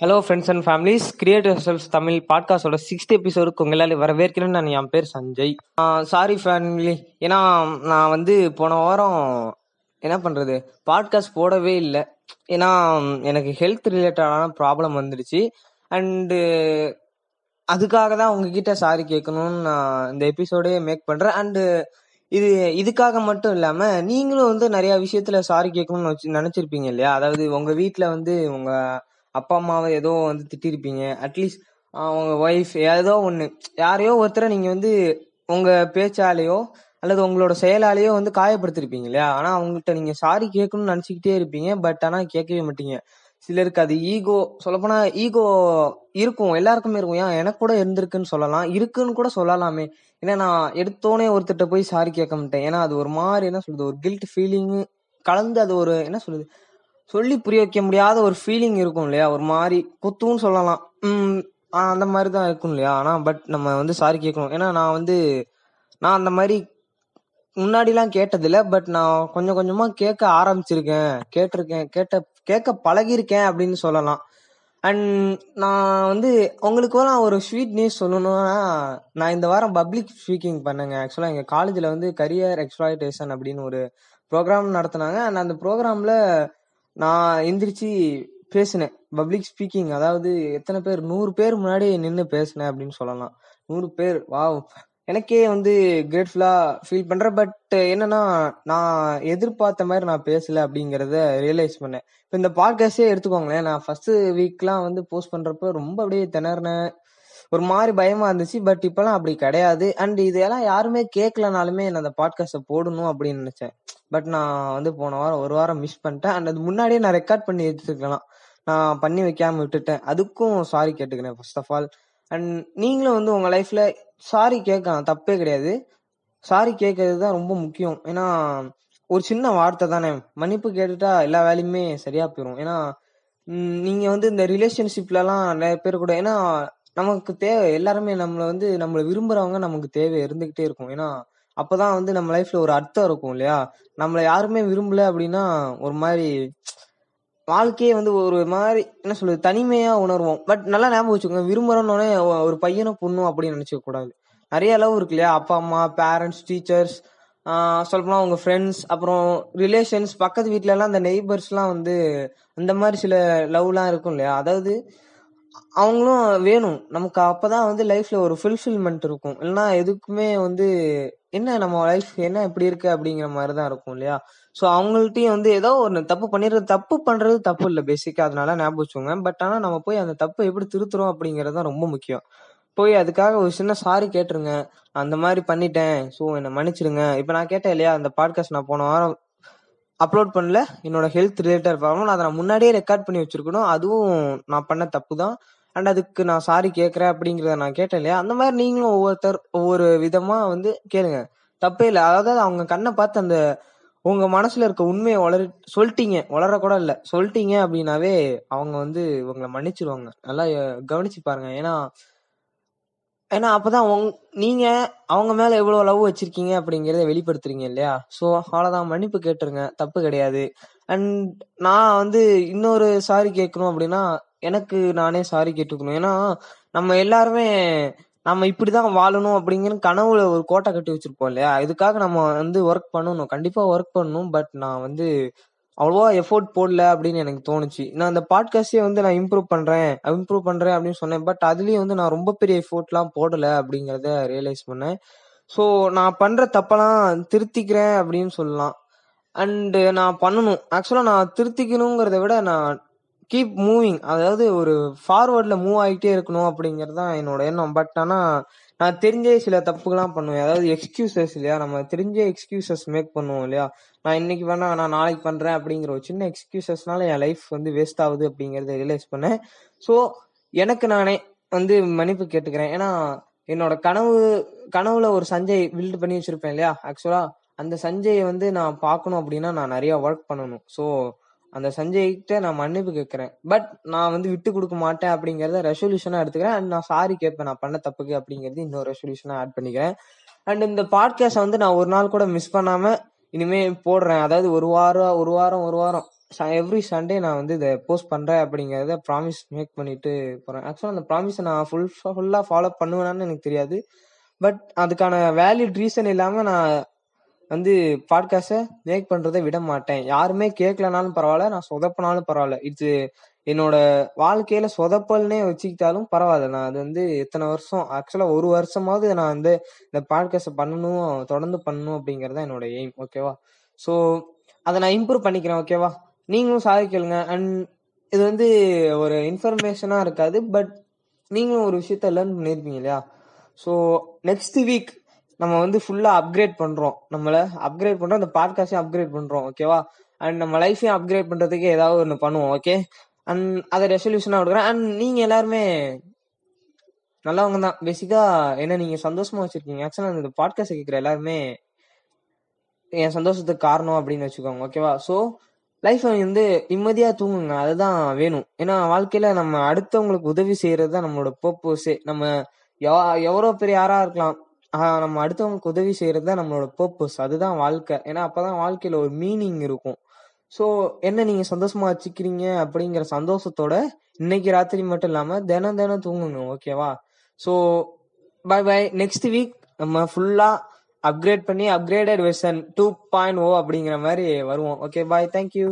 Hello friends and families creative cells Tamil பாட்காஸ்டோட sixth எபிசோடுக்கு உங்க எல்லாரும் வரவேற்கிறேன் நான் என் பேர் சஞ்சய். சாரி ஃபேமிலி ஏன்னா நான் வந்து போன வாரம் என்ன பண்ணுறது பாட்காஸ்ட் போடவே இல்லை. ஏன்னா எனக்கு ஹெல்த் ரிலேட்டடான ப்ராப்ளம் வந்துடுச்சு. அண்டு அதுக்காக தான் உங்ககிட்ட சாரி கேட்கணும்னு நான் இந்த எபிசோடே மேக் பண்ணுறேன் அண்டு இது இதுக்காக மட்டும் இல்லாம நீங்களும் வந்து நிறைய விஷயத்துல சாரி கேட்கணும்னு வச்சு நினைச்சிருப்பீங்க இல்லையா? அதாவது உங்க வீட்டில் வந்து உங்க அப்பா அம்மாவை ஏதோ வந்து திட்டிருப்பீங்க. அட்லீஸ்ட் அவங்க ஒய்ஃப் ஏதோ ஒன்று யாரையோ ஒருத்தரை நீங்கள் வந்து உங்கள் பேச்சாலேயோ அல்லது உங்களோட செயலாலேயோ வந்து காயப்படுத்திருப்பீங்க இல்லையா? ஆனால் அவங்ககிட்ட நீங்கள் சாரி கேட்கணும்னு நினச்சிக்கிட்டே இருப்பீங்க பட் ஆனால் கேட்கவே மாட்டீங்க. சிலருக்கு அது ஈகோ சொல்லப்போனால் ஈகோ இருக்கும். எல்லாருக்குமே இருக்கும். ஏன்? எனக்கு கூட இருந்திருக்குன்னு சொல்லலாம். இருக்குன்னு கூட சொல்லலாமே. ஏன்னா நான் எடுத்தோனே ஒருத்தர்கிட்ட போய் சாரி கேட்க மாட்டேன். ஏன்னா அது ஒரு மாதிரி என்ன சொல்கிறது ஒரு கில்ட் ஃபீலிங்கு கலந்து அது ஒரு என்ன சொல்கிறது சொல்லி புரிய வைக்க முடியாத ஒரு ஃபீலிங் இருக்கும் இல்லையா? ஒரு மாதிரி குத்துன்னு சொல்லலாம். உம் அந்த மாதிரி தான் இருக்கும் இல்லையா? ஆனா பட் நம்ம வந்து சாரி கேட்கணும். ஏன்னா நான் வந்து நான் அந்த மாதிரி முன்னாடிலாம் கேட்டதில்ல பட் நான் கொஞ்சம் கொஞ்சமா கேட்க ஆரம்பிச்சிருக்கேன். கேட்டிருக்கேன். கேட்ட கேட்க பழகிருக்கேன் அப்படின்னு சொல்லலாம். அண்ட் நான் வந்து உங்களுக்கு நான் ஒரு ஸ்வீட் நியூஸ் சொல்லணும்னா நான் இந்த வாரம் பப்ளிக் ஸ்பீக்கிங் பண்ணேங்க. ஆக்சுவலாக எங்கள் காலேஜில் வந்து கரியர் எக்ஸ்பிளாய்டேஷன் அப்படின்னு ஒரு ப்ரோக்ராம் நடத்தினாங்க. அண்ட் அந்த ப்ரோக்ராம்ல நான் எந்திரிச்சு பேசினேன். பப்ளிக் ஸ்பீக்கிங் அதாவது எத்தனை பேர் நூறு பேர் முன்னாடி நின்று பேசினேன் அப்படின்னு சொல்லலாம். நூறு பேர் வாவ் எனக்கே வந்து கிரேட்ஃபுல்லா ஃபீல் பண்றேன். பட் என்னன்னா நான் எதிர்பார்த்த மாதிரி நான் பேசல அப்படிங்கறத ரியலைஸ் பண்ணேன். இப்போ இந்த பாட்காஸ்டே எடுத்துக்கோங்களேன். நான் ஃபர்ஸ்ட் வீக்லாம் வந்து போஸ்ட் பண்றப்ப ரொம்ப அப்படியே திணறினேன். ஒரு மாதிரி பயமா இருந்துச்சு. பட் இப்பெல்லாம் அப்படி கிடையாது. அண்ட் இதெல்லாம் யாருமே கேட்கலனாலுமே நான் அந்த பாட்காஸ்ட போடணும் அப்படின்னு நினைச்சேன். பட் நான் வந்து போன வாரம் ஒரு வாரம் மிஸ் பண்ணிட்டேன். அண்ட் அது முன்னாடியே நான் ரெக்கார்ட் பண்ணி எடுத்துக்கலாம் நான் பண்ணி வைக்காம விட்டுட்டேன். அதுக்கும் சாரி கேட்டுக்கிறேன் ஃபர்ஸ்ட் ஆஃப் ஆல் அண்ட் நீங்களும் வந்து உங்க லைஃப்ல சாரி கேட்கலாம். தப்பே கிடையாது. சாரி கேட்கறது தான் ரொம்ப முக்கியம். ஏன்னா ஒரு சின்ன வார்த்தை தானே. மன்னிப்பு கேட்டுட்டா எல்லா வேலையுமே சரியா போயிடும் ஏன்னா நீங்க வந்து இந்த ரிலேஷன்ஷிப்லலாம் நிறைய பேர் கூட ஏன்னா நமக்கு தேவை. எல்லாருமே நம்மளை வந்து நம்மளை விரும்புறவங்க நமக்கு தேவை இருந்துகிட்டே இருக்கும். ஏன்னா அப்பதான் வந்து நம்ம லைஃப்ல ஒரு அர்த்தம் இருக்கும் இல்லையா? நம்மளை யாருமே விரும்பல அப்படின்னா ஒரு மாதிரி வாழ்க்கையே வந்து ஒரு மாதிரி என்ன சொல்றது தனிமையா உணர்வோம். பட் நல்லா ஞாபகம் வச்சுக்கோங்க விரும்புறோன்னே ஒரு பையனும் பொண்ணும் அப்படின்னு நினைச்சுக்க கூடாது. நிறைய லவ் இருக்கு இல்லையா? அப்பா அம்மா பேரண்ட்ஸ் டீச்சர்ஸ் சொல்லப்போனா உங்க ஃப்ரெண்ட்ஸ் அப்புறம் ரிலேஷன்ஸ் பக்கத்து வீட்ல எல்லாம் அந்த நெய்பர்ஸ்லாம் வந்து அந்த மாதிரி சில லவ்லாம் இருக்கும் இல்லையா? அதாவது அவங்களும் வேணும். நமக்கு அப்பதான் வந்து லைஃப்ல ஒரு ஃபுல்ஃபில்மெண்ட் இருக்கும். இல்லைன்னா எதுக்குமே வந்து என்ன நம்ம லைஃப் என்ன இப்படி இருக்கு அப்படிங்கிற மாதிரி தான் இருக்கும் இல்லையா? ஸோ அவங்கள்ட்டையும் வந்து ஏதோ ஒரு தப்பு பண்ணிடுறது தப்பு பண்றது தப்பு இல்லை பேசிக்கா அதனால ஞாபகம் வச்சுக்கோங்க. பட் ஆனா நம்ம போய் அந்த தப்பை எப்படி திருத்துறோம் அப்படிங்கிறது தான் ரொம்ப முக்கியம். போய் அதுக்காக ஒரு சின்ன சாரி கேட்டுருங்க. அந்த மாதிரி பண்ணிட்டேன். ஸோ என்னை மன்னிச்சிடுங்க. இப்போ நான் கேட்டேன் இல்லையா அந்த பாட்காஸ்ட் நான் போன வாரம் அப்லோட் பண்ணல. என்னோட ஹெல்த் ரிலேட்டட் ப்ராப்ளம் அதை நான் முன்னாடியே ரெக்கார்ட் பண்ணி வச்சிருக்கணும். அதுவும் நான் பண்ண தப்பு தான் அண்ட் அதுக்கு நான் சாரி கேட்கறேன் அப்படிங்கறத நான் கேட்டேன் இல்லையா? அந்த மாதிரி நீங்களும் ஒவ்வொருத்தர் ஒவ்வொரு விதமா வந்து கேளுங்க. தப்பே இல்லை. அதாவது அவங்க கண்ணை பார்த்து அந்த உங்க மனசுல இருக்க உண்மையை வளர சொல்லிட்டீங்க. வளர கூட இல்ல. சொல்லிட்டீங்க அப்படின்னாவே அவங்க வந்து உங்களை மன்னிச்சிருவாங்க. நல்லா கவனிச்சு பாருங்க. ஏன்னா ஏன்னா அப்பதான் உங் நீங்க அவங்க மேல எவ்வளவு லவ் வச்சிருக்கீங்க அப்படிங்கறத வெளிப்படுத்துறீங்க இல்லையா? சோ அவ்வளவுதான் மன்னிப்பு கேட்டுருங்க. தப்பு கிடையாது. அண்ட் நான் வந்து இன்னொரு சாரி கேட்கணும் அப்படின்னா எனக்கு நானே சாரி கேட்டுக்கணும். ஏன்னா நம்ம எல்லாருமே நம்ம இப்படிதான் வாழணும் அப்படிங்கிற கனவுல ஒரு கோட்டை கட்டி வச்சிருப்போம் இல்லையா? இதுக்காக நம்ம வந்து ஒர்க் பண்ணணும். கண்டிப்பா ஒர்க் பண்ணணும். பட் நான் வந்து அவ்வளோவா எஃபோர்ட் போடல அப்படின்னு எனக்கு தோணுச்சு. நான் அந்த பாட்காஸ்டே வந்து நான் இம்ப்ரூவ் பண்றேன் இம்ப்ரூவ் பண்றேன் அப்படின்னு சொன்னேன். பட் அதுலேயும் வந்து நான் ரொம்ப பெரிய எஃபோர்ட்லாம் போடல அப்படிங்கறத ரியலைஸ் பண்ணேன். ஸோ நான் பண்ற தப்பெல்லாம் திருத்திக்கிறேன் அப்படின்னு சொல்லலாம். அண்டு நான் பண்ணணும். ஆக்சுவலாக நான் திருத்திக்கணுங்கிறத விட நான் கீப் மூவிங் அதாவது ஒரு ஃபார்வேர்டில் மூவ் ஆகிட்டே இருக்கணும் அப்படிங்கிறது தான் என்னோட எண்ணம். பட் ஆனால் நான் தெரிஞ்சே சில தப்புகள்லாம் பண்ணுவேன். அதாவது எக்ஸ்கியூசஸ் இல்லையா? நம்ம தெரிஞ்ச எக்ஸ்கியூசஸ் மேக் பண்ணுவோம் இல்லையா? நான் இன்னைக்கு வேணா நான் நாளைக்கு பண்றேன் அப்படிங்கிற ஒரு சின்ன எக்ஸ்கியூசஸ்னால என் லைஃப் வந்து வேஸ்ட் ஆகுது அப்படிங்கறத ரியலைஸ் பண்ணேன். ஸோ எனக்கு நானே வந்து மன்னிப்பு கேட்டுக்கிறேன். ஏன்னா என்னோட கனவு கனவுல ஒரு சஞ்சய் பில்ட் பண்ணி வச்சிருப்பேன் இல்லையா? ஆக்சுவலா அந்த சஞ்சயை வந்து நான் பார்க்கணும் அப்படின்னா நான் நிறைய ஒர்க் பண்ணணும். ஸோ அந்த சஞ்சய்கிட்ட நான் மன்னிப்பு கேட்கறேன் பட் நான் வந்து விட்டு கொடுக்க மாட்டேன் அப்படிங்கறத ரெசல்யூஷனா எடுத்துக்கிறேன். அண்ட் நான் சாரி கேட்பேன். நான் பண்ண தப்புக்கு அப்படிங்கிறது இன்னொரு ரெசல்யூஷனா ஆட் பண்ணிக்கிறேன். அண்ட் இந்த பாட்காஸ்ட் வந்து நான் ஒரு நாள் கூட மிஸ் பண்ணாம இனிமே போடுறேன். அதாவது ஒரு வாரம் ஒரு வாரம் ஒரு வாரம். எவ்ரி சண்டே நான் வந்து இதை போஸ்ட் பண்றேன் அப்படிங்கறத ப்ராமிஸ் மேக் பண்ணிட்டு போறேன். ஆக்சுவலா அந்த ப்ராமிஸை நான் ஃபுல் ஃபுல்லா ஃபாலோ பண்ணுவேனான்னு எனக்கு தெரியாது. பட் அதுக்கான வேலிட் ரீசன் இல்லாம நான் வந்து பாட்காஸ்டை மேக் பண்றதை விட மாட்டேன். யாருமே கேட்கலனாலும் பரவாயில்ல நான் சொதப்பினாலும் பரவாயில்ல. இது என்னோட வாழ்க்கையில சொதப்பல்னே வச்சுக்கிட்டாலும் பரவாயில்ல. நான் அது வந்து எத்தனை வருஷம் ஆக்சுவலா ஒரு வருஷமாவது நான் வந்து இந்த பாட்காஸ்ட் பண்ணணும் தொடர்ந்து பண்ணணும் அப்படிங்கிறது தான் என்னோட எய்ம் ஓகேவா ஸோ அதை நான் இம்ப்ரூவ் பண்ணிக்கிறேன் ஓகேவா நீங்களும் சாதிக்கலுங்க அண்ட் இது வந்து ஒரு இன்ஃபர்மேஷனா இருக்காது பட் நீங்களும் ஒரு விஷயத்த லேர்ன் பண்ணியிருப்பீங்க இல்லையா? ஸோ நெக்ஸ்ட் வீக் நம்ம வந்து ஃபுல்லா அப்கிரேட் பண்றோம். நம்மள அப்கிரேட் பண்றோம் அந்த பாட்காஸ்டையும் அப்கிரேட் பண்றோம் ஓகேவா அண்ட் நம்ம லைஃபையும் அப்கிரேட் பண்றதுக்கு ஏதாவது ஒன்று பண்ணுவோம் ஓகே அண்ட் அதை ரெசல்யூஷனா கொடுக்குறேன். அண்ட் நீங்க எல்லாருமே நல்லவங்க தான் பேசிக்கா என்ன நீங்க சந்தோஷமா வச்சிருக்கீங்க? ஆக்சுவலா இந்த பாட்காஸ்ட் கேட்குற எல்லாருமே என் சந்தோஷத்துக்கு காரணம் அப்படின்னு வச்சுக்கோங்க ஓகேவா ஸோ லைஃப் வந்து நிம்மதியா தூங்குங்க. அதுதான் வேணும். ஏன்னா வாழ்க்கையில நம்ம அடுத்தவங்களுக்கு உதவி செய்யறது தான் நம்மளோட பர்பஸே நம்ம எவ்வளோ பெரிய யாரா இருக்கலாம். நம்ம அடுத்தவங்களுக்கு உதவி செய்யறது தான் நம்மளோட பர்பஸ் அதுதான் வாழ்க்கை. ஏன்னா அப்பதான் வாழ்க்கையில ஒரு மீனிங் இருக்கும். ஸோ என்ன நீங்க சந்தோஷமா வச்சுக்கிறீங்க அப்படிங்கிற சந்தோஷத்தோட இன்னைக்கு ராத்திரி மட்டும் இல்லாம தினம் தினம் தூங்குங்க ஓகேவா so bye bye next week நம்ம ஃபுல்லா அப்கிரேட் பண்ணி upgraded version two point O அப்படிங்கிற மாதிரி வருவோம். Okay bye thank you